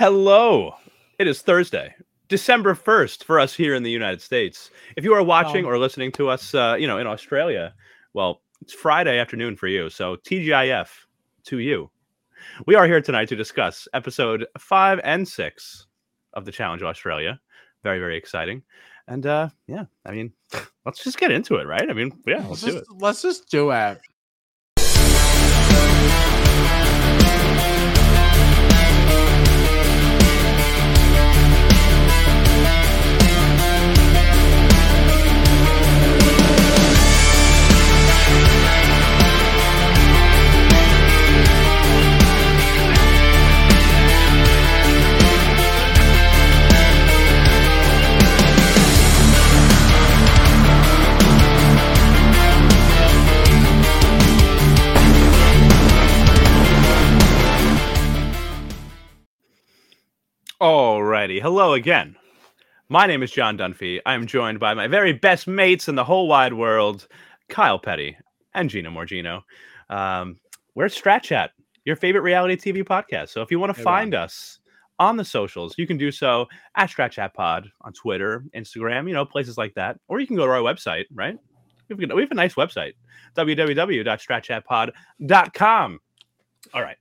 Hello. It is Thursday, December 1st for us here in the United States. If you are watching or listening to us, uh, you know, in Australia, well, it's Friday afternoon for you. So TGIF to you. We are here tonight to discuss episode five and six of the Challenge Australia. Very, very exciting. And uh, yeah, I mean, let's just get into it, right? I mean, yeah, let's Let's do it. let's just do it. Hello again. My name is John Dunphy. I am joined by my very best mates in the whole wide world, Kyle Petty and Gina Morgino. Um, we're at Strat Chat, your favorite reality TV podcast. So if you want to find us on the socials, you can do so at Strat Chat Pod on Twitter, Instagram, you know, places like that. Or you can go to our website, right? We have, we have a nice website, www.stratchatpod.com. All right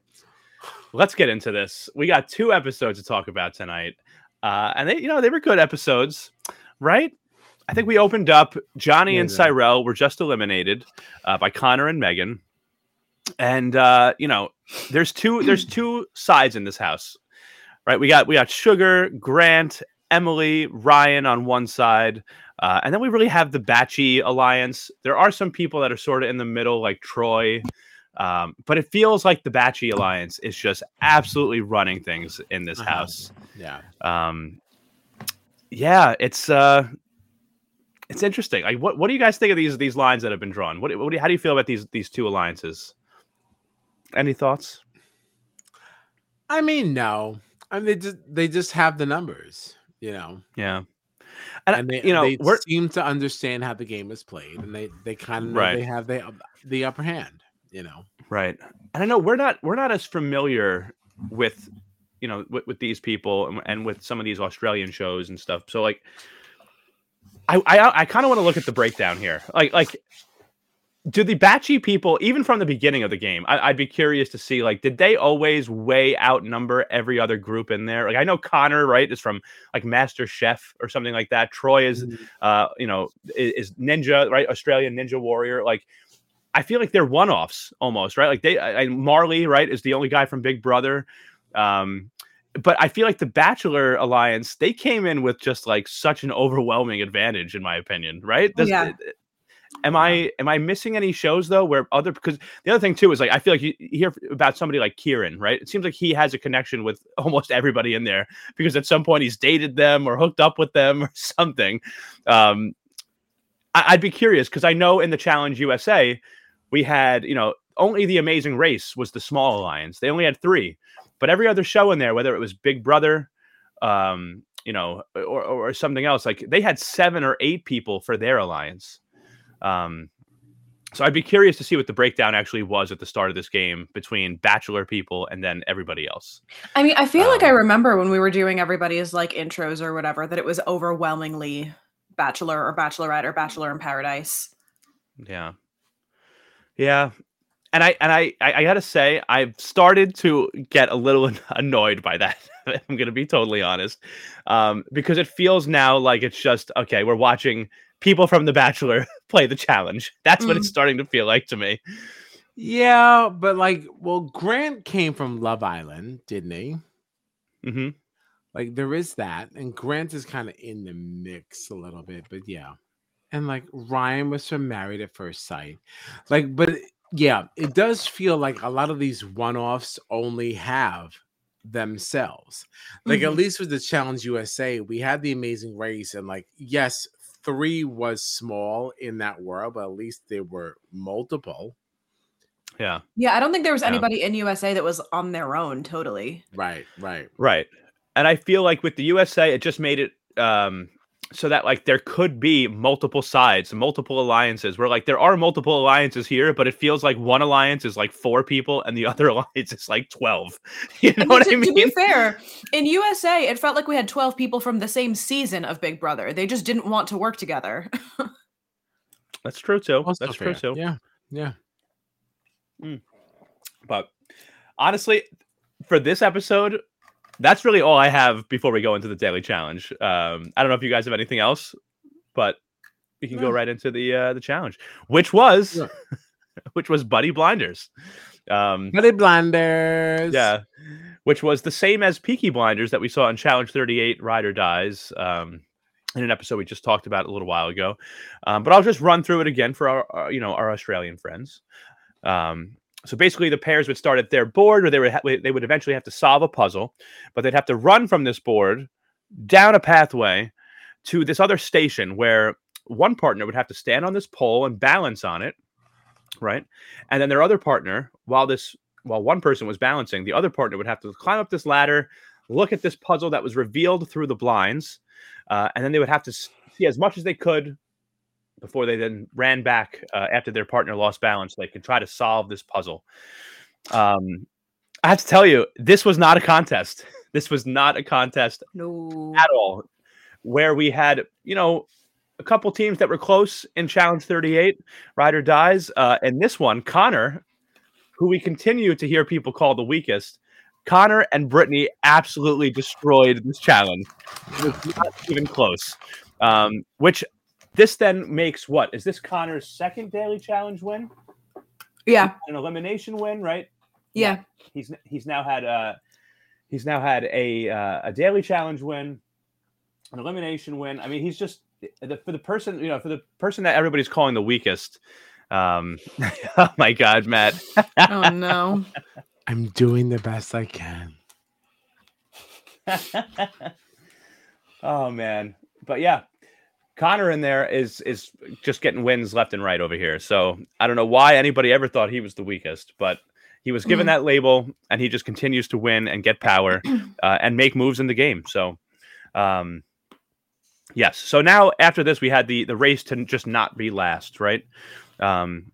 let's get into this. We got two episodes to talk about tonight, uh, and they, you know, they were good episodes, right? I think we opened up. Johnny Yeah, and yeah. Cyrell were just eliminated uh, by Connor and Megan, and uh, you know, there's two there's two sides in this house, right? We got we got Sugar, Grant, Emily, Ryan on one side. Uh, and then we really have the Batchy alliance. There are some people that are sort of in the middle, like Troy, um, but it feels like the Batchy alliance is just absolutely running things in this Uh-huh. house. Yeah. Um, yeah, it's uh, it's interesting. Like, what what do you guys think of these these lines that have been drawn? What, what do you, how do you feel about these these two alliances? Any thoughts? I mean, no. I mean, they just they just have the numbers, you know, Yeah, and, and they you know they seem to understand how the game is played, and they they kind of Right. they have the the upper hand, you know. Right. And I know we're not we're not as familiar with you know with, with these people and, and with some of these Australian shows and stuff. So like I I, I kind of want to look at the breakdown here. Like like do the Batchy people, even from the beginning of the game, I, I'd be curious to see like, did they always way outnumber every other group in there? Like, I know Connor, right, is from like Master Chef or something like that. Troy is uh, you know, is, is Ninja, right? Australian Ninja Warrior. Like, I feel like they're one offs almost, right? Like they, I, I- Marley, right, is the only guy from Big Brother. Um, but I feel like the Bachelor Alliance, they came in with just like such an overwhelming advantage, in my opinion, right? Does- Yeah. Am I am I missing any shows though where other because the other thing too is like I feel like you you hear about somebody like Kieran, right? It seems like he has a connection with almost everybody in there because at some point he's dated them or hooked up with them or something. Um, I, I'd be curious because I know in the Challenge USA we had you know only the Amazing Race was the small alliance. They only had three, but every other show in there, whether it was Big Brother, um, you know, or, or something else, like they had seven or eight people for their alliance. Um, so I'd be curious to see what the breakdown actually was at the start of this game between Bachelor people and then everybody else. I mean, I feel like I Um, remember when we were doing everybody's like intros or whatever that it was overwhelmingly Bachelor or Bachelorette or Bachelor in Paradise. Yeah. Yeah. And I and I I, I gotta say I've started to get a little annoyed by that. I'm gonna be totally honest, um, because it feels now like it's just okay. We're watching people from The Bachelor play the challenge. That's what it's starting to feel like to me. Yeah, but like, well, Grant came from Love Island, didn't he? hmm Like, there is that, and Grant is kind of in the mix a little bit, but yeah. And like Ryan was from Married at First Sight, like, but yeah, it does feel like a lot of these one-offs only have themselves. Like at Mhm. least with the Challenge USA, we had the Amazing Race, and like, yes, three was small in that world, but at least there were multiple. Yeah. Yeah, I don't think there was Yeah. anybody in USA that was on their own totally. Right, right. Right. And I feel like with the USA, it just made it um so that like there could be multiple sides, multiple alliances where like there are multiple alliances here, but it feels like one alliance is like four people and the other alliance is like 12. You know And what to, I mean? to be fair, in USA, it felt like we had 12 people from the same season of Big Brother. They just didn't want to work together. That's true too. Also That's true fair. too. Yeah, yeah. Hmm. But honestly, for this episode, that's really all I have before we go into the daily challenge. Um, I don't know if you guys have anything else, but we can go right into the uh, the challenge, which was Yeah. which was Buddy Blinders. Um, Buddy Blinders. yeah, which was the same as Peaky Blinders that we saw in Challenge 38, Ride or Dies, um, in an episode we just talked about a little while ago. Um, but I'll just run through it again for our, our you know our Australian friends. Um, so basically, the pairs would start at their board, or they would ha- they would eventually have to solve a puzzle, but they'd have to run from this board down a pathway to this other station where one partner would have to stand on this pole and balance on it, right? And then their other partner, while this while one person was balancing, the other partner would have to climb up this ladder, look at this puzzle that was revealed through the blinds, uh, and then they would have to see as much as they could before they then ran back uh, after their partner lost balance. So they could try to solve this puzzle. Um, I have to tell you, this was not a contest. This was not a contest no. at all. Where we had, you know, a couple teams that were close in Challenge 38, Ride or Dies, uh, and this one, Connor, who we continue to hear people call the weakest. Connor and Brittany absolutely destroyed this challenge. It was not even close. Um, which this then makes what? Is this Connor's second daily challenge win? Yeah. An elimination win, right? Yeah. He's he's now had uh he's now had a uh, a daily challenge win, an elimination win. I mean, he's just the, for the person you know for the person that everybody's calling the weakest. Um, oh my God, Matt. Oh no. I'm doing the best I can. oh man, but yeah, Connor in there is is just getting wins left and right over here. So I don't know why anybody ever thought he was the weakest, but he was given Mhm. that label, and he just continues to win and get power uh, and make moves in the game. So, um, yes. So now after this, we had the the race to just not be last, right? Um,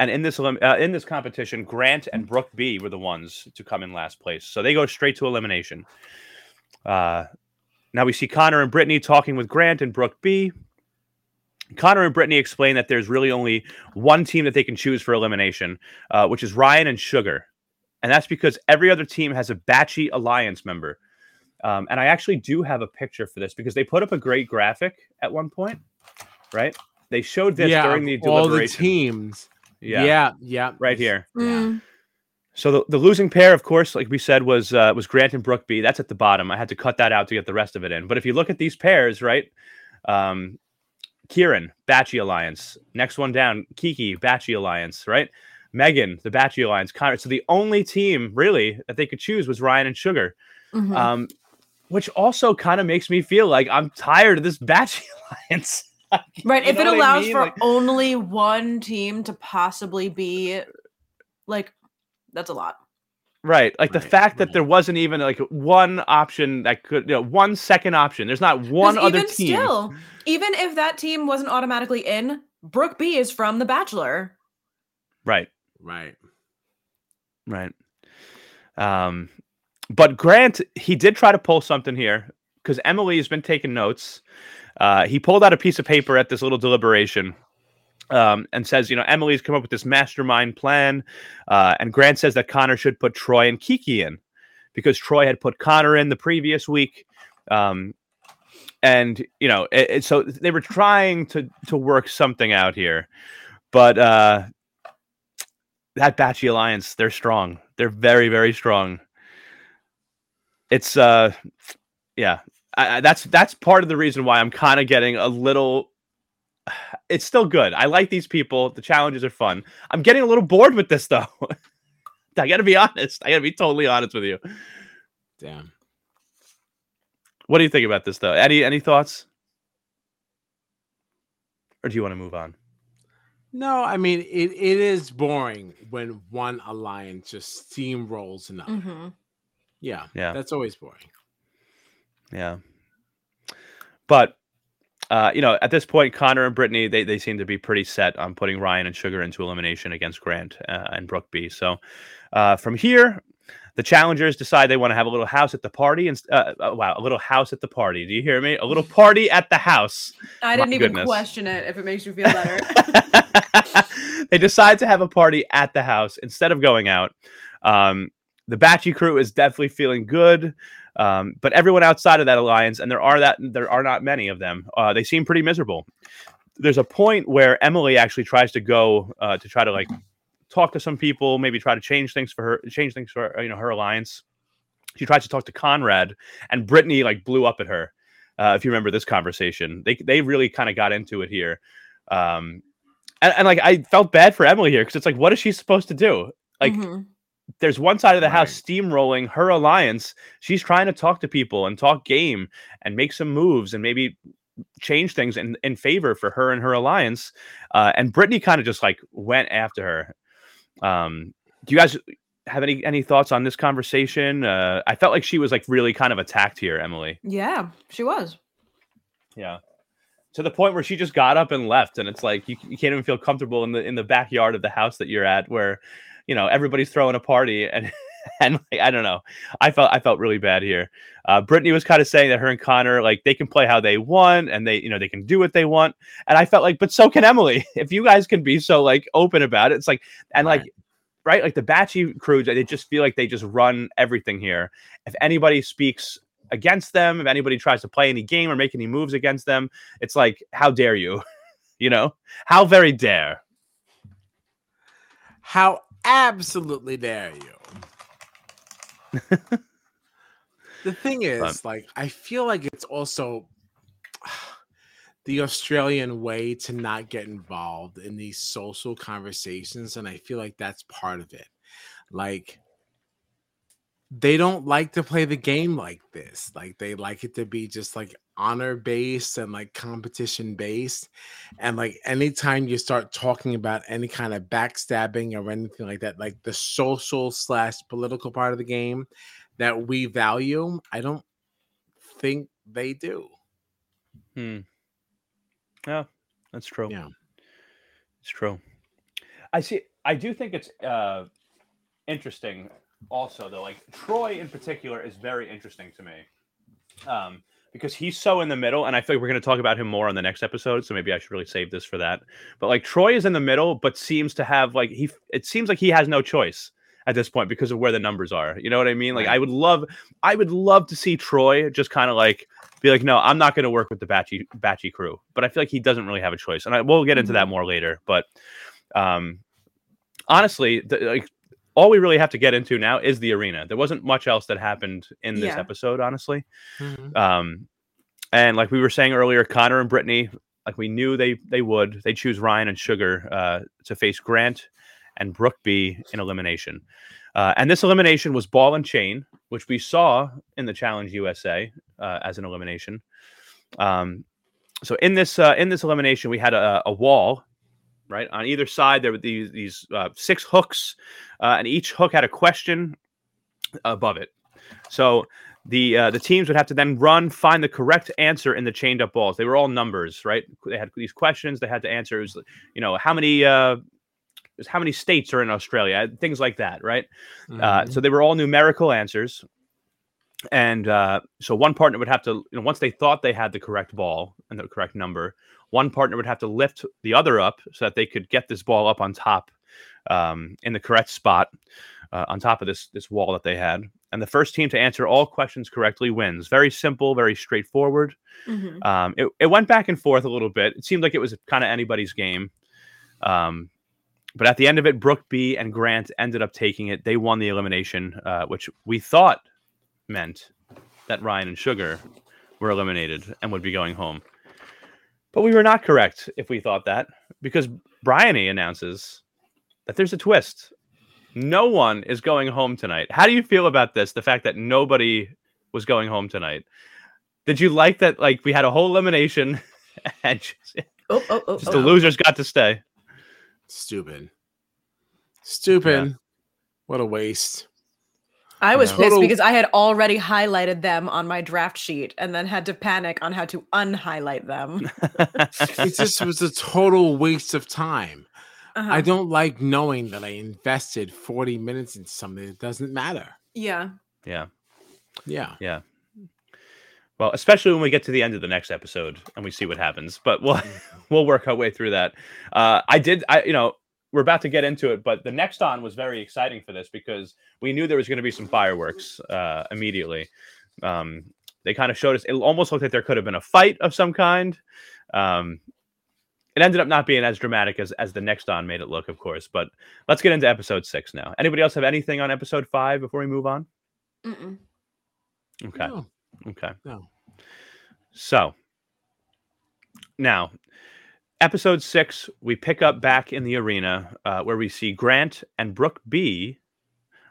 and in this uh, in this competition, Grant and Brooke B were the ones to come in last place. So they go straight to elimination. Uh, now we see Connor and Brittany talking with Grant and Brooke B. Connor and Brittany explain that there's really only one team that they can choose for elimination, uh, which is Ryan and Sugar. And that's because every other team has a Batchy Alliance member. Um, and I actually do have a picture for this because they put up a great graphic at one point, right? They showed this yeah, during the of all the teams. yeah, yeah, yeah. right here. Yeah. So the, the losing pair, of course, like we said, was uh, was Grant and Brooke B. That's at the bottom. I had to cut that out to get the rest of it in. But if you look at these pairs, right? Um, Kieran, Batchy Alliance. Next one down, Kiki, Batchy Alliance, right? Megan, the Batchy Alliance. Connor. So the only team really that they could choose was Ryan and Sugar. Mhm. Um, which also kind of makes me feel like I'm tired of this Batchy Alliance. right. you If it what I allows mean? for Like- only one team to possibly be like, that's a lot. Right. Like the Right, fact that there wasn't even like one option that could, you know, one second option. There's not one other even team. Still, even if that team wasn't automatically in, Brooke B is from The Bachelor. Right. Right. Right. Um, but Grant, he did try to pull something here because Emily has been taking notes. Uh, he pulled out a piece of paper at this little deliberation um, and says, you know, Emily's come up with this mastermind plan. Uh, and Grant says that Connor should put Troy and Kiki in because Troy had put Connor in the previous week. Um, and you know, it, it- so they were trying to to work something out here, but uh, that Batchy Alliance, they're strong. They're very, very strong. It's uh, yeah, I, that's that's part of the reason why I'm kind of getting a little. It's still good. I like these people. The challenges are fun. I'm getting a little bored with this though. I got to be honest. I got to be totally honest with you. Damn. What do you think about this though? Any any thoughts? Or do you want to move on? No, I mean it. It is boring when one alliance just steamrolls another. Mhm. Yeah, Yeah. that's always boring. Yeah. But uh, you know, at this point, Connor and Brittany, they, they seem to be pretty set on putting Ryan and Sugar into elimination against Grant uh, and Brooke B. So uh, from here, the challengers decide they want to have a little house at the party and uh, uh, wow, a little house at the party. Do you hear me? A little party at the house. I My didn't even goodness. question it if it makes you feel better. they decide to have a party at the house instead of going out. Um, the Batchy crew is definitely feeling good, um, but everyone outside of that alliance, and there are that there are not many of them, uh, they seem pretty miserable. There's a point where Emily actually tries to go uh, to try to like talk to some people, maybe try to change things for her, change things for you know her alliance. She tries to talk to Conrad, and Brittany like blew up at her. Uh, if you remember this conversation, they they really kind of got into it here. Um, and, and like I felt bad for Emily here because it's like, what is she supposed to do? Like, Mhm. There's one side of the house steamrolling her alliance. She's trying to talk to people and talk game and make some moves and maybe change things in, in favor for her and her alliance. Uh, and Brittany kind of just like went after her. Um, do you guys have any any thoughts on this conversation? Uh, I felt like she was like really kind of attacked here, Emily. Yeah, she was. Yeah. To the point where she just got up and left, and it's like you, you can't even feel comfortable in the in the backyard of the house that you're at, where you know everybody's throwing a party, and and like, I don't know, I felt I felt really bad here. Uh, Brittany was kind of saying that her and Connor like they can play how they want, and they you know they can do what they want, and I felt like, but so can Emily. If you guys can be so like open about it, it's like and like Right. right like the Batchy crew, they just feel like they just run everything here. If anybody speaks against them, if anybody tries to play any game or make any moves against them, it's like, how dare you? you know, how very dare. How absolutely dare you? the thing is, like, I feel like it's also the Australian way to not get involved in these social conversations. And I feel like that's part of it. Like, they don't like to play the game like this. Like, they like it to be just like honor based and like competition based. And like anytime you start talking about any kind of backstabbing or anything like that, like the social slash political part of the game that we value, I don't think they do. Hmm. Yeah, that's true. Yeah. It's true. I see. I do think it's uh, interesting. Also, though, like Troy in particular is very interesting to me, um, because he's so in the middle, and I feel like we're going to talk about him more on the next episode. So maybe I should really save this for that. But like Troy is in the middle, but seems to have like he. It seems like he has no choice at this point because of where the numbers are. You know what I mean? Like. I would love, I would love to see Troy just kind of like be like, no, I'm not going to work with the Batchy Batchy crew. But I feel like he doesn't really have a choice, and I we'll get into that more later. But um, honestly, the, like all we really have to get into now is the arena. There wasn't much else that happened in this Yeah. episode, honestly. Um, and like we were saying earlier, Connor and Brittany, like we knew they they would. They choose Ryan and Sugar uh, to face Grant and Brooke B in elimination. Uh, and this elimination was ball and chain, which we saw in the Challenge USA uh, as an elimination. Um, so in this uh, in this elimination, we had a, a wall, right on either side. There were these these uh, six hooks, uh, and each hook had a question above it. So the uh, the teams would have to then run, find the correct answer in the chained up balls. They were all numbers, right? They had these questions they had to answer. It was, you know, how many uh, how many states are in Australia, things like that, right? Uh, Mhm. so they were all numerical answers. And uh, so one partner would have to, you know, once they thought they had the correct ball and the correct number, one partner would have to lift the other up so that they could get this ball up on top um, in the correct spot uh, on top of this this wall that they had. And the first team to answer all questions correctly wins. Very simple, very straightforward. Mhm. Um, it, it went back and forth a little bit. It seemed like it was kind of anybody's game. Um, but at the end of it, Brooke B and Grant ended up taking it. They won the elimination, uh, which we thought meant that Ryan and Sugar were eliminated and would be going home. But we were not correct if we thought that because Bryony announces that there's a twist. No one is going home tonight. How do you feel about this? The fact that nobody was going home tonight. Did you like that? Like we had a whole elimination, and just, Oh, oh, oh, just oh. the losers got to stay. Stupid. Stupid. What a waste. I was Yeah. pissed Total- because I had already highlighted them on my draft sheet and then had to panic on how to unhighlight them. It just was a total waste of time. Uh-huh. I don't like knowing that I invested 40 minutes in something that doesn't matter. yeah. yeah. Yeah. Yeah. Well, especially when we get to the end of the next episode and we see what happens. But we'll we'll work our way through that. Uh, I did, I you know, we're about to get into it, but the next on was very exciting for this because we knew there was going to be some fireworks uh, immediately. Um, they kind of showed us. It almost looked like there could have been a fight of some kind. Um, it ended up not being as dramatic as as the next on made it look, of course. But let's get into episode six now. Anybody else have anything on episode five before we move on? Mm-mm. Okay. No, Okay. no. So now, episode six, we pick up back in the arena uh, where we see Grant and Brooke B.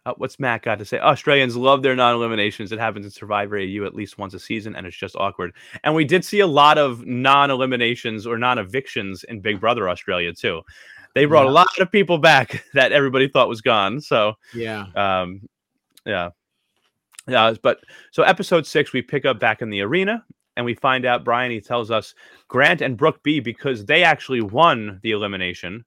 Uh, what's Matt got to say? Australians love their non eliminations. It happens in Survivor AU at least once a season, and it's just awkward. And we did see a lot of non eliminations or non evictions in Big Brother Australia, too. They brought a lot of people back that everybody thought was gone. So, Yeah. um, yeah, yeah. But so episode six, we pick up back in the arena, and we find out Brian. He tells us Grant and Brooke B because they actually won the elimination.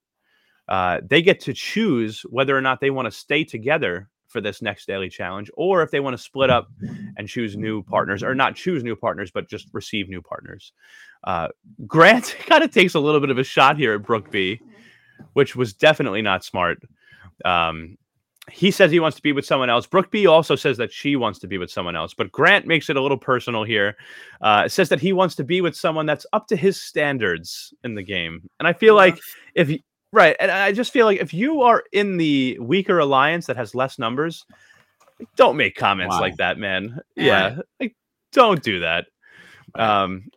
Uh, they get to choose whether or not they want to stay together for this next daily challenge, or if they want to split up and choose new partners, or not choose new partners, but just receive new partners. Uh, Grant kind of takes a little bit of a shot here at Brooke B, which was definitely not smart. Um, he says he wants to be with someone else. Brooke B also says that she wants to be with someone else, but Grant makes it a little personal here. Uh, says that he wants to be with someone that's up to his standards in the game, and I feel Yeah. like if right, and I just feel like if you are in the weaker alliance that has less numbers, don't make comments Wow. like that, man. Yeah. Yeah, like don't do that. Um,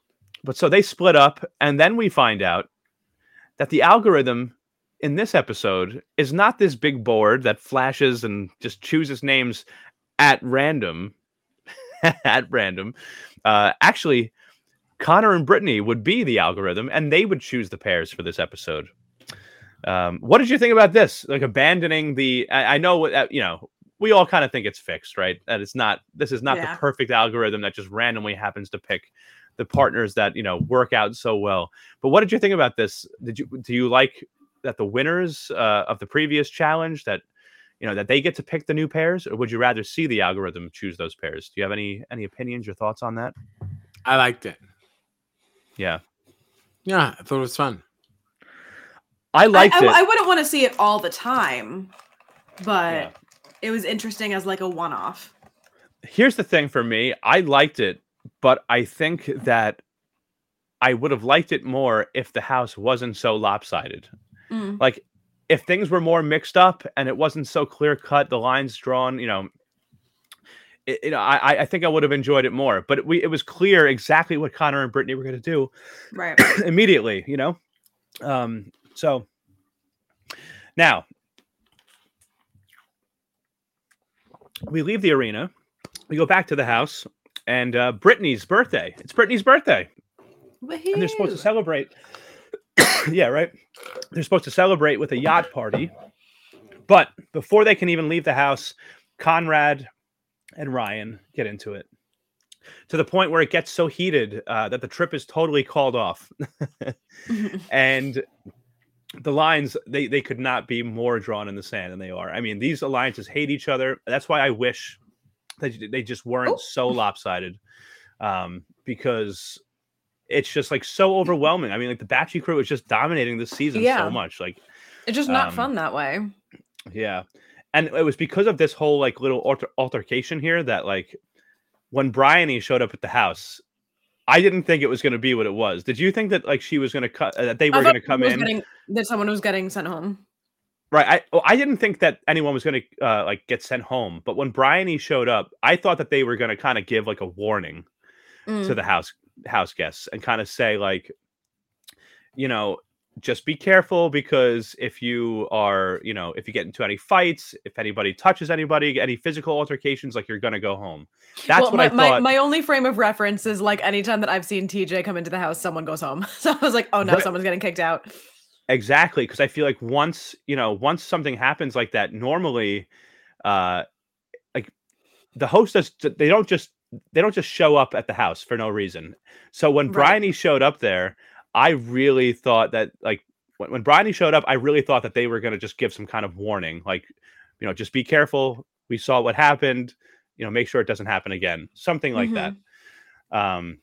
but so they split up, and then we find out that the algorithm in this episode is not this big board that flashes and just chooses names at random. at random. Uh, actually, Connor and Brittany would be the algorithm, and they would choose the pairs for this episode. Um, what did you think about this? Like abandoning the? I, I know what uh, you know. We all kind of think it's fixed, right? That it's not. This is not Yeah. the perfect algorithm that just randomly happens to pick the partners that you know work out so well. But what did you think about this? Did you do you like that the winners uh, of the previous challenge that you know that they get to pick the new pairs, or would you rather see the algorithm choose those pairs? Do you have any any opinions or thoughts on that? I liked it. Yeah, Yeah. I thought it was fun. I I, liked I, it. I wouldn't want to see it all the time, but Yeah. it was interesting as like a one-off. Here's the thing for me: I liked it, but I think that I would have liked it more if the house wasn't so lopsided. Mm. like if things were more mixed up and it wasn't so clear cut the lines drawn you know it, you know I, I think i would have enjoyed it more but it, we, it was clear exactly what connor and brittany were going to do Right. immediately you know um so now we leave the arena we go back to the house and uh brittany's birthday it's brittany's birthday and they're supposed to celebrate. yeah, right. They're supposed to celebrate with a yacht party, but before they can even leave the house, Conrad and Ryan get into it to the point where it gets so heated uh, that the trip is totally called off, and the lines they they could not be more drawn in the sand than they are. I mean, these alliances hate each other. That's why I wish that they just weren't Oh. so lopsided, um, because it's just like so overwhelming. I mean, like the Batchy crew is just dominating this season Yeah. so much. Like, It's just not Um, fun that way. yeah, and it was because of this whole like little alter- altercation here that like when Bryony showed up at the house, I didn't think it was going to be what it was. Did you think that like she was going to cut uh, that they were going to come in? Getting, that someone was getting sent home. Right. I well, I didn't think that anyone was going to uh, like get sent home, but when Bryony showed up, I thought that they were going to kind of give like a warning Mm. to the house house guests and kind of say like you know just be careful because if you are you know if you get into any fights if anybody touches anybody any physical altercations like you're gonna go home that's Well, what my, i thought My, my only frame of reference is like anytime that I've seen TJ come into the house, someone goes home. So I was like, oh no, someone's getting kicked out. exactly because i feel like once you know once something happens like that normally uh like the host does they don't just they don't just show up at the house for no reason. So when Right. Bryony showed up there, I really thought that like when, when Bryony showed up, I really thought that they were going to just give some kind of warning, like you know, just be careful. We saw what happened. You know, make sure it doesn't happen again. Something like that. Um,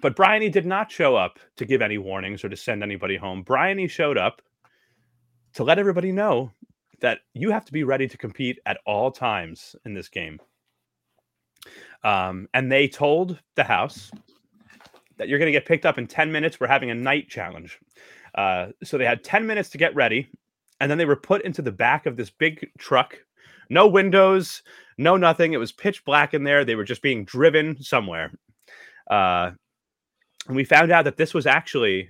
but Bryony did not show up to give any warnings or to send anybody home. Bryony showed up to let everybody know that you have to be ready to compete at all times in this game. Um, and they told the house that you're going to get picked up in 10 minutes. We're having a night challenge. Uh, so they had 10 minutes to get ready. And then they were put into the back of this big truck. No windows, no nothing. It was pitch black in there. They were just being driven somewhere. Uh, and we found out that this was actually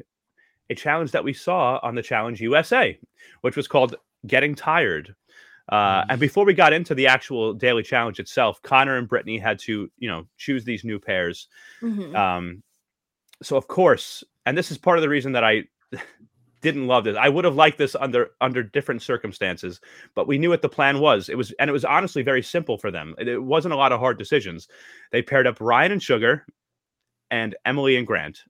a challenge that we saw on the Challenge USA, which was called Getting Tired. Uh, and before we got into the actual daily challenge itself, Connor and Brittany had to, you know, choose these new pairs. Mhm. Um, so of course, and this is part of the reason that I didn't love this. I would have liked this under under different circumstances, but we knew what the plan was. It was, and it was honestly very simple for them. It, it wasn't a lot of hard decisions. They paired up Ryan and Sugar, and Emily and Grant,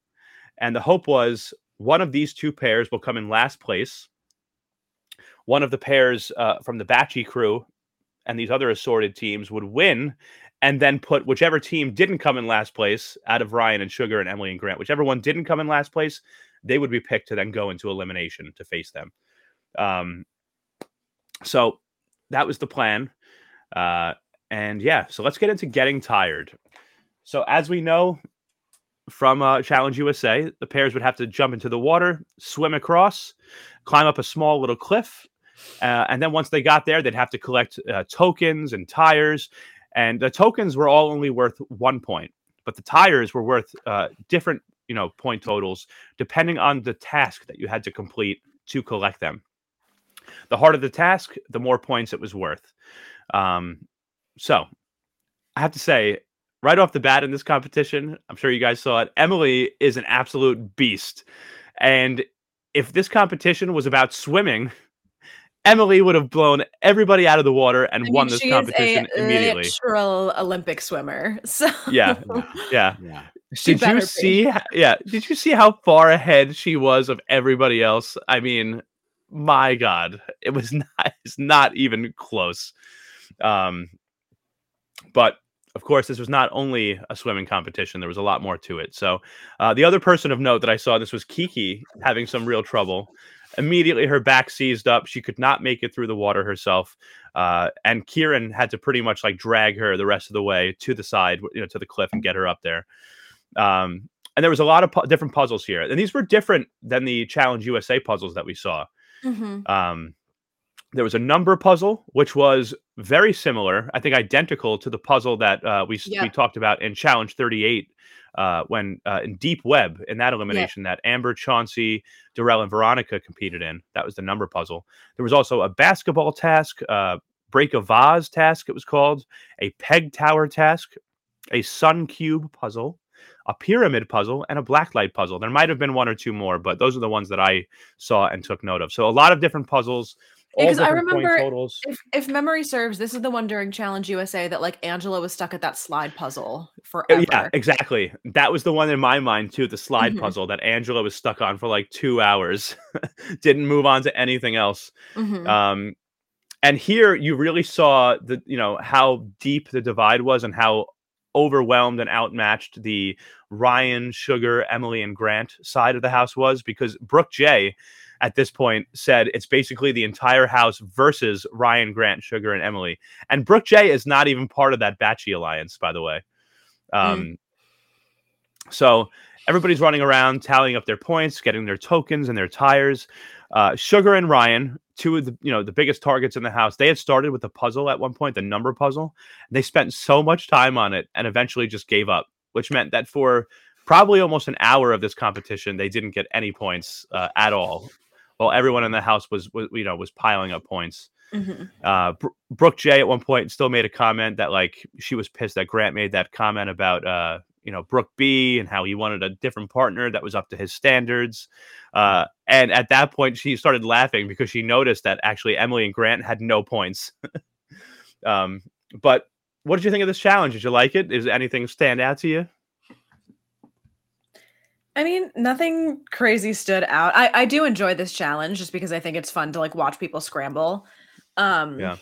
and the hope was one of these two pairs will come in last place. One of the pairs uh, from the Batchy crew and these other assorted teams would win and then put whichever team didn't come in last place out of Ryan and Sugar and Emily and Grant, whichever one didn't come in last place, they would be picked to then go into elimination to face them. Um, so that was the plan. Uh, and yeah, so let's get into getting tired. So as we know from uh, Challenge USA, the pairs would have to jump into the water, swim across, climb up a small little cliff, uh, and then once they got there, they'd have to collect uh, tokens and tires. And the tokens were all only worth one point, but the tires were worth uh, different, you know, point totals depending on the task that you had to complete to collect them. The harder the task, the more points it was worth. Um, so I have to say, right off the bat in this competition, I'm sure you guys saw it. Emily is an absolute beast, and if this competition was about swimming, Emily would have blown everybody out of the water and I mean, won this she is competition a immediately. Literal Olympic swimmer. So Yeah, Yeah. Yeah. She Did you be. see? h- Yeah. Did you see how far ahead she was of everybody else? I mean, my God, it was not. It's not even close. Um, but of course, this was not only a swimming competition. There was a lot more to it. So, uh, the other person of note that I saw this was Kiki having some real trouble. Immediately, her back seized up. She could not make it through the water herself. Uh, and Kieran had to pretty much like drag her the rest of the way to the side, you know, to the cliff and get her up there. Um, and there was a lot of pu- different puzzles here, and these were different than the Challenge USA puzzles that we saw. Mhm. Um, there was a number puzzle, which was very similar, I think identical to the puzzle that uh, we s- we talked about in Challenge 38 uh, when uh, in Deep Web in that elimination that Amber, Chauncey, Darrell, and Veronica competed in. That was the number puzzle. There was also a basketball task, uh, break a vase task. It was called a peg tower task, a sun cube puzzle. A pyramid puzzle and a blacklight puzzle. There might have been one or two more, but those are the ones that I saw and took note of. So a lot of different puzzles, Because I remember. If, if memory serves, this is the one during Challenge USA that like Angela was stuck at that slide puzzle Uh, forever. Yeah, exactly. That was the one in my mind too, the slide Mhm. puzzle that Angela was stuck on for like two hours, didn't move on to anything else. Mhm. Um, and here you really saw the you know how deep the divide was and how overwhelmed and outmatched the Ryan, Sugar, Emily, and Grant side of the house was because Brooke J at this point said it's basically the entire house versus Ryan, Grant, Sugar, and Emily. And Brooke J is not even part of that Batchy alliance, by the way. Um, So everybody's running around, tallying up their points, getting their tokens and their tires. Uh, Sugar and Ryan, two of the you know the biggest targets in the house, they had started with a puzzle at one point, the number puzzle. They spent so much time on it and eventually just gave up, which meant that for probably almost an hour of this competition, they didn't get any points uh, at all. While everyone in the house was, was you know was piling up points. Mhm. Uh, Br- Brooke J at one point still made a comment that like she was pissed that Grant made that comment about uh, you know Brooke B and how he wanted a different partner that was up to his standards. Uh, and at that point, she started laughing because she noticed that actually Emily and Grant had no points. um, but what did you think of this challenge? Did you like it? Is anything stand out to you? I mean, nothing crazy stood out. I, I do enjoy this challenge just because I think it's fun to like watch people scramble. Um Yeah.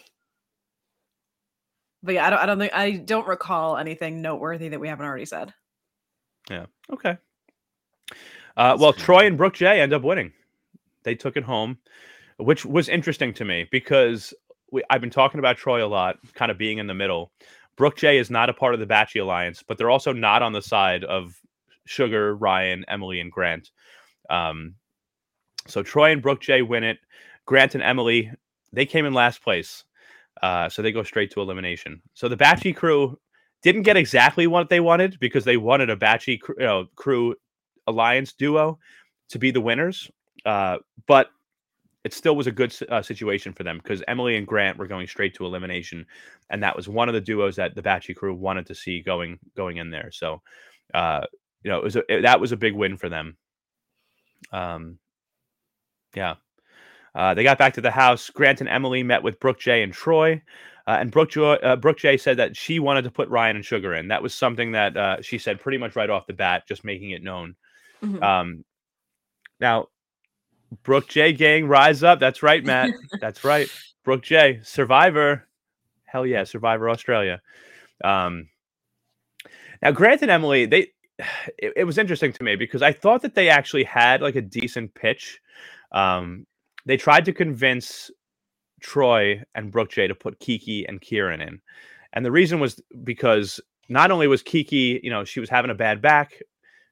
But yeah, I don't I don't think I don't recall anything noteworthy that we haven't already said. Yeah. Okay. Uh, well, Troy and Brooke J end up winning. They took it home, which was interesting to me because we, I've been talking about Troy a lot, kind of being in the middle. Brooke J is not a part of the Batchy Alliance, but they're also not on the side of Sugar, Ryan, Emily, and Grant. Um, so Troy and Brooke J win it. Grant and Emily, they came in last place. Uh, so they go straight to elimination. So the Batchy crew didn't get exactly what they wanted because they wanted a Batchy you know, crew alliance duo to be the winners. Uh, but it still was a good uh, situation for them because Emily and Grant were going straight to elimination, and that was one of the duos that the Batchy crew wanted to see going going in there. So, uh, you know, it was a, it- that was a big win for them. Um, yeah. Uh, they got back to the house. Grant and Emily met with Brooke J and Troy. Uh, and Brooke, jo- uh, Brooke J said that she wanted to put Ryan and Sugar in. That was something that uh, she said pretty much right off the bat, just making it known. Mhm. Um, now, Brooke J gang, rise up. That's right, Matt. That's right. Brooke J, Survivor. Hell yeah, Survivor Australia. Um, now, Grant and Emily, they it, it was interesting to me because I thought that they actually had like a decent pitch. Um, they tried to convince Troy and Brooke J to put Kiki and Kieran in. And the reason was because not only was Kiki, you know, she was having a bad back,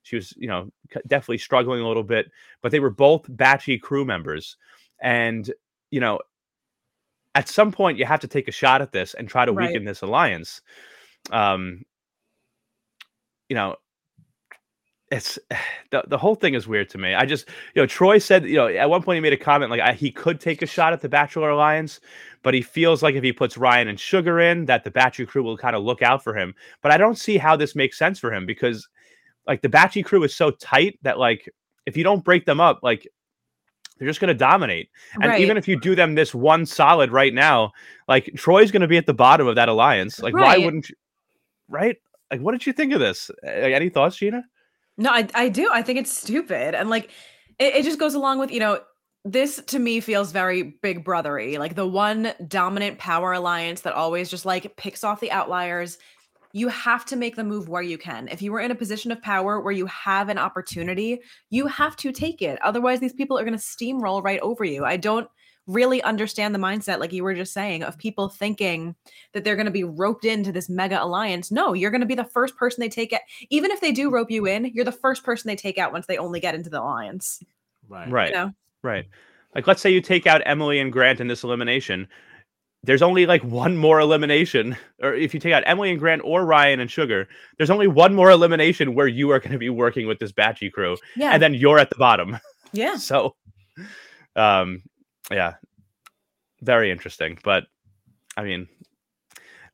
she was, you know, definitely struggling a little bit, but they were both batchy crew members. And, you know, at some point you have to take a shot at this and try to Right. weaken this alliance. Um, you know, it's the, the whole thing is weird to me. I just, you know, Troy said, you know, at one point he made a comment like I, he could take a shot at the Bachelor Alliance, but he feels like if he puts Ryan and Sugar in, that the Batchy crew will kind of look out for him. But I don't see how this makes sense for him because, like, the Batchy crew is so tight that, like, if you don't break them up, like, they're just going to dominate. And Right. even if you do them this one solid right now, like, Troy's going to be at the bottom of that alliance. Like, why wouldn't you? Right? Like, what did you think of this? Uh, Any thoughts, Gina? No, I I do. I think it's stupid. And like it, it just goes along with, you know, this to me feels very big brothery. Like the one dominant power alliance that always just like picks off the outliers. You have to make the move where you can. If you were in a position of power where you have an opportunity, you have to take it. Otherwise, these people are going to steamroll right over you. I don't really understand the mindset, like you were just saying, of people thinking that they're going to be roped into this mega alliance. No, you're going to be the first person they take it. Even if they do rope you in, you're the first person they take out once they only get into the alliance. Right. Right. know? Right. Like let's say you take out Emily and Grant in this elimination. There's only like one more elimination. Or if you take out Emily and Grant or Ryan and Sugar, there's only one more elimination where you are going to be working with this Batchy crew. Yeah. And then you're at the bottom. yeah. So um yeah. Very interesting. But I mean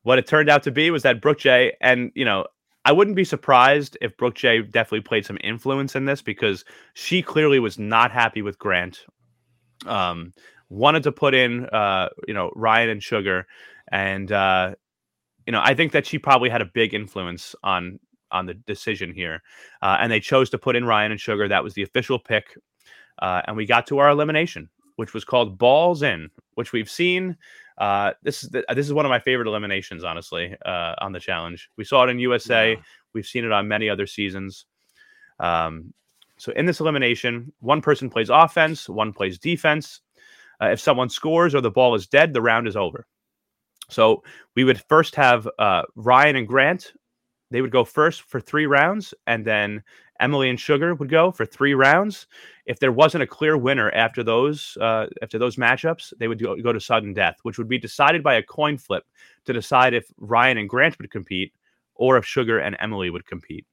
what it turned out to be was that Brooke J and you know I wouldn't be surprised if Brooke J definitely played some influence in this because she clearly was not happy with Grant. Um, wanted to put in, uh, you know, Ryan and Sugar, and uh, you know, I think that she probably had a big influence on on the decision here. Uh, and they chose to put in Ryan and Sugar. That was the official pick, uh, and we got to our elimination, which was called Balls In, which we've seen. Uh, this is the, this is one of my favorite eliminations, honestly, uh, on the challenge. We saw it in USA. Yeah. We've seen it on many other seasons. Um, so in this elimination, one person plays offense, one plays defense. Uh, if someone scores or the ball is dead, the round is over. So we would first have uh, Ryan and Grant. They would go first for three rounds, and then Emily and Sugar would go for three rounds. If there wasn't a clear winner after those uh, after those matchups, they would go, go to sudden death, which would be decided by a coin flip to decide if Ryan and Grant would compete or if Sugar and Emily would compete.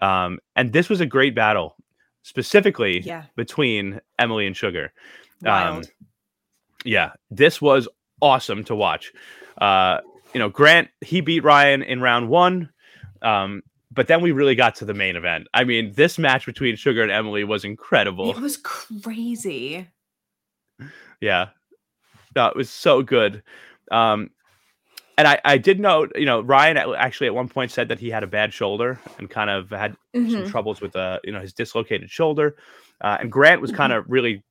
Um, and this was a great battle, specifically Yeah. between Emily and Sugar. Wild. Um, yeah, this was awesome to watch. Uh, you know, Grant he beat Ryan in round one, um, but then we really got to the main event. I mean, this match between Sugar and Emily was incredible. it was crazy. Yeah, no, it was so good. Um, and I, I did note, you know, Ryan actually at one point said that he had a bad shoulder and kind of had some Mhm. troubles with, uh, you know, his dislocated shoulder. Uh, and Grant was kind of really,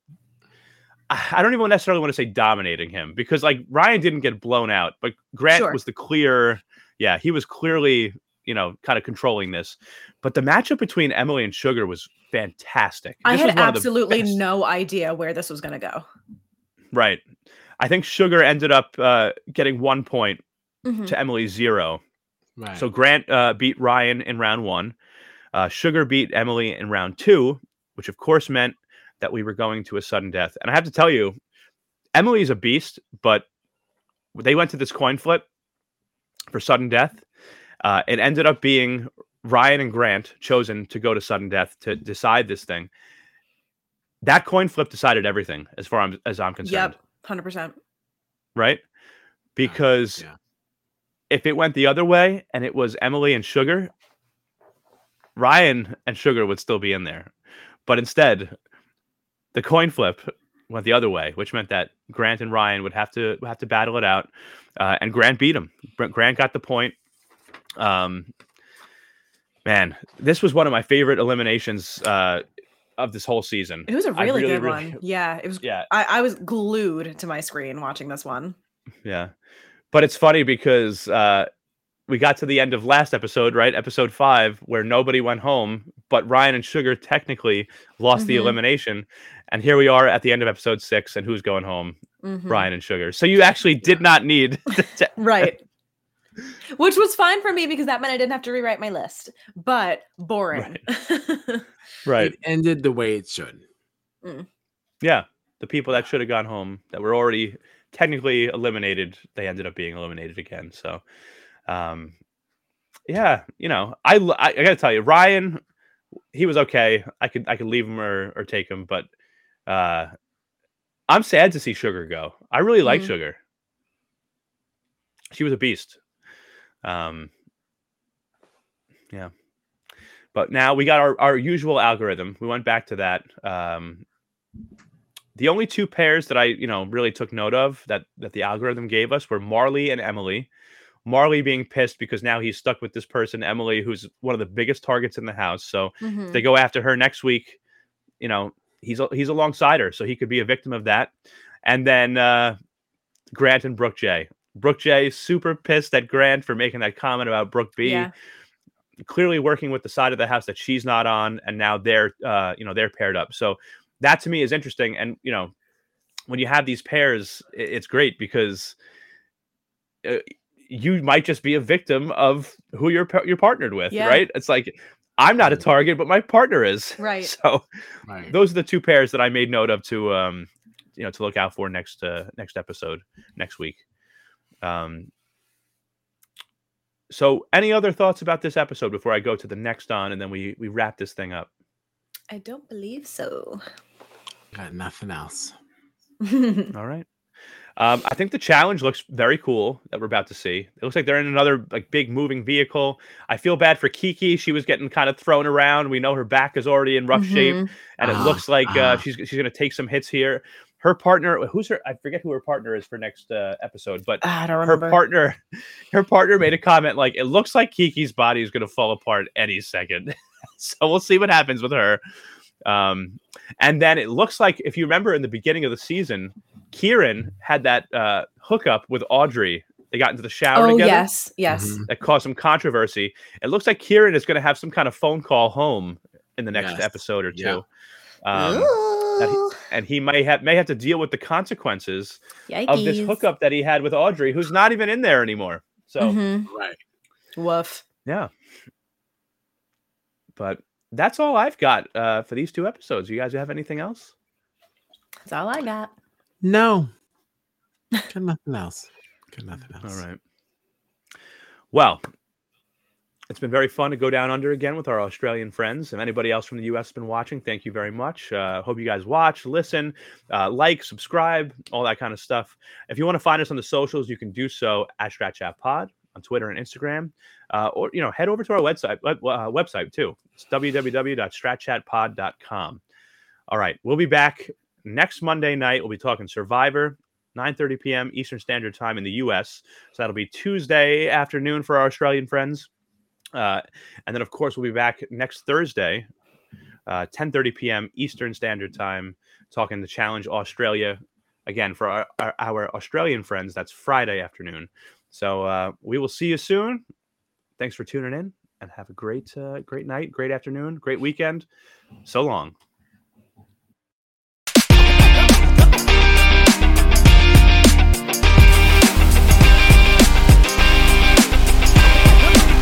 I I don't even necessarily want to say dominating him because like Ryan didn't get blown out, but Grant Sure. was the clear, yeah, he was clearly, you know, kind of controlling this. But the matchup between Emily and Sugar was fantastic. I This had was one of the absolutely no idea where this was going to go. Right. I think Sugar ended up uh, getting one point Mhm. to Emily's zero. Right. So Grant uh, beat Ryan in round one. Uh, Sugar beat Emily in round two, which of course meant that we were going to a sudden death. And I have to tell you, Emily's a beast, but they went to this coin flip for sudden death. Uh, it ended up being Ryan and Grant chosen to go to sudden death to decide this thing. That coin flip decided everything, as far as I'm concerned Yep, hundred percent. right? Because yeah. if it went the other way and it was Emily and Sugar, Ryan and Sugar would still be in there. But instead, the coin flip went the other way, which meant that Grant and Ryan would have to have to battle it out, uh, and Grant beat him. Grant got the point. Um, man, this was one of my favorite eliminations uh, of this whole season. It was a really, really, good really- one. Yeah, it was. Yeah, I, I was glued to my screen watching this one. Yeah. But it's funny because uh we got to the end of last episode, right? Episode five, where nobody went home, but Ryan and Sugar technically lost the Mhm. elimination. And here we are at the end of episode six, and who's going home? Mhm. Ryan and Sugar. So you actually did not need to, Right. Which was fine for me because that meant I didn't have to rewrite my list. But boring. right. It ended the way it should. Yeah. The people that should have gone home that were already technically eliminated, they ended up being eliminated again. So um yeah, you know, I I gotta tell you, Ryan, he was okay. I could I could leave him or, or take him, but uh I'm sad to see Sugar go. I really like Mhm. Sugar. She was a beast. Um yeah. But now we got our, our usual algorithm. We went back to that. Um the only two pairs that I, you know, really took note of that that the algorithm gave us were Marley and Emily. Marley being pissed because now he's stuck with this person, Emily, who's one of the biggest targets in the house. So Mhm. if they go after her next week, you know, he's a- he's alongside her, so he could be a victim of that. And then uh Grant and Brooke J. Brooke J is super pissed at Grant for making that comment about Brooke B. Yeah. Clearly working with the side of the house that she's not on, and now they're uh, you know, they're paired up. So that to me is interesting. And you know, when you have these pairs, it's great because uh, you might just be a victim of who you're you're partnered with, Yeah. right? It's like I'm not a target, but my partner is. Right. So Right. those are the two pairs that I made note of to um you know to look out for next uh next episode next week. Um so any other thoughts about this episode before I go to the next on and then we we wrap this thing up? I don't believe so. Got nothing else. All right. Um, I think the challenge looks very cool that we're about to see. It looks like they're in another like big moving vehicle. I feel bad for Kiki. She was getting kind of thrown around. We know her back is already in rough shape, Mhm. and it Ah, looks like uh, ah. she's she's going to take some hits here. Her partner, who's her? I forget who her partner is for next uh, episode, but I don't remember her partner, her partner made a comment like, "It looks like Kiki's body is going to fall apart any second so we'll see what happens with her. Um, and then it looks like, if you remember in the beginning of the season, Kieran had that uh, hookup with Audrey. They got into the shower oh together. yes, yes. Mhm. That caused some controversy. It looks like Kieran is going to have some kind of phone call home in the next Yes. episode or two. Yeah. Um, that Ooh, and he may have may have to deal with the consequences of this hookup that he had with Audrey, who's not even in there anymore. So Mhm. Right. Woof. yeah. But that's all I've got uh, for these two episodes. You guys have anything else? That's all I got. No. Got nothing else. Got nothing else. All right. Well, it's been very fun to go down under again with our Australian friends. If anybody else from the US has been watching, thank you very much. Uh, hope you guys watch, listen, uh, like, subscribe, all that kind of stuff. If you want to find us on the socials, you can do so at Strat Pod on Twitter and Instagram, uh, or you know, head over to our website uh, website too. It's www.stratchatpod.com. All right, we'll be back next Monday night. We'll be talking Survivor. 9:30 p.m. Eastern Standard Time in the U.S. So that'll be Tuesday afternoon for our Australian friends. Uh, and then, of course, we'll be back next Thursday, uh, 10:30 p.m. Eastern Standard Time, talking the Challenge Australia again for our, our, our Australian friends. That's Friday afternoon. So uh, we will see you soon. Thanks for tuning in, and have a great, uh, great night, great afternoon, great weekend. So long.